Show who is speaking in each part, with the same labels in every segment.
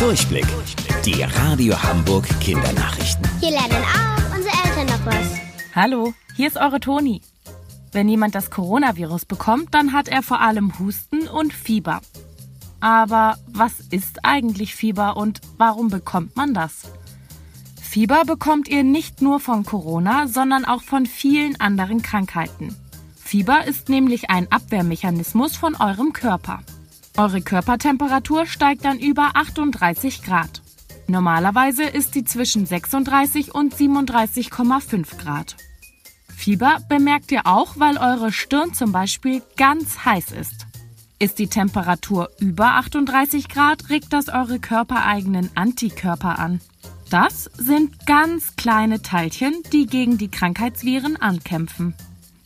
Speaker 1: Durchblick. Die Radio Hamburg Kindernachrichten.
Speaker 2: Hier lernen auch unsere Eltern noch was.
Speaker 3: Hallo, hier ist eure Toni. Wenn jemand das Coronavirus bekommt, dann hat er vor allem Husten und Fieber. Aber was ist eigentlich Fieber und warum bekommt man das? Fieber bekommt ihr nicht nur von Corona, sondern auch von vielen anderen Krankheiten. Fieber ist nämlich ein Abwehrmechanismus von eurem Körper. Eure Körpertemperatur steigt dann über 38 Grad. Normalerweise ist sie zwischen 36 und 37,5 Grad. Fieber bemerkt ihr auch, weil eure Stirn zum Beispiel ganz heiß ist. Ist die Temperatur über 38 Grad, regt das eure körpereigenen Antikörper an. Das sind ganz kleine Teilchen, die gegen die Krankheitsviren ankämpfen.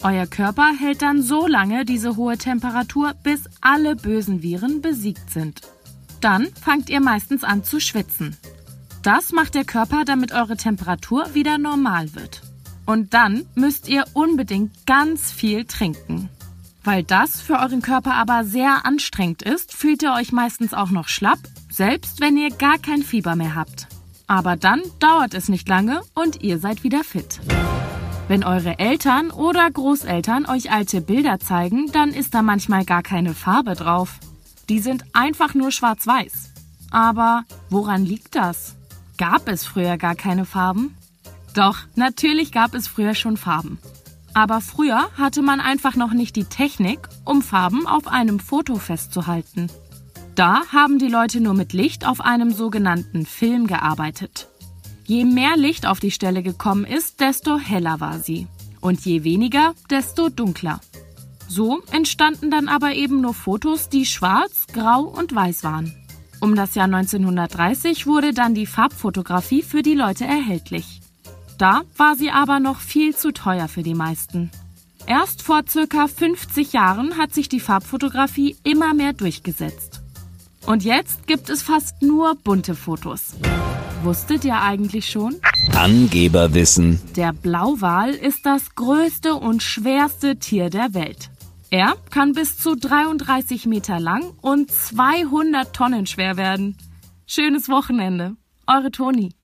Speaker 3: Euer Körper hält dann so lange diese hohe Temperatur, bis alle bösen Viren besiegt sind. Dann fangt ihr meistens an zu schwitzen. Das macht der Körper, damit eure Temperatur wieder normal wird. Und dann müsst ihr unbedingt ganz viel trinken. Weil das für euren Körper aber sehr anstrengend ist, fühlt ihr euch meistens auch noch schlapp, selbst wenn ihr gar kein Fieber mehr habt. Aber dann dauert es nicht lange und ihr seid wieder fit. Wenn eure Eltern oder Großeltern euch alte Bilder zeigen, dann ist da manchmal gar keine Farbe drauf. Die sind einfach nur schwarz-weiß. Aber woran liegt das? Gab es früher gar keine Farben? Doch, natürlich gab es früher schon Farben. Aber früher hatte man einfach noch nicht die Technik, um Farben auf einem Foto festzuhalten. Da haben die Leute nur mit Licht auf einem sogenannten Film gearbeitet. Je mehr Licht auf die Stelle gekommen ist, desto heller war sie. Und je weniger, desto dunkler. So entstanden dann aber eben nur Fotos, die schwarz, grau und weiß waren. Um das Jahr 1930 wurde dann die Farbfotografie für die Leute erhältlich. Da war sie aber noch viel zu teuer für die meisten. Erst vor circa 50 Jahren hat sich die Farbfotografie immer mehr durchgesetzt. Und jetzt gibt es fast nur bunte Fotos. Wusstet ihr eigentlich schon?
Speaker 1: Angeberwissen.
Speaker 3: Der Blauwal ist das größte und schwerste Tier der Welt. Er kann bis zu 33 Meter lang und 200 Tonnen schwer werden. Schönes Wochenende. Eure Toni.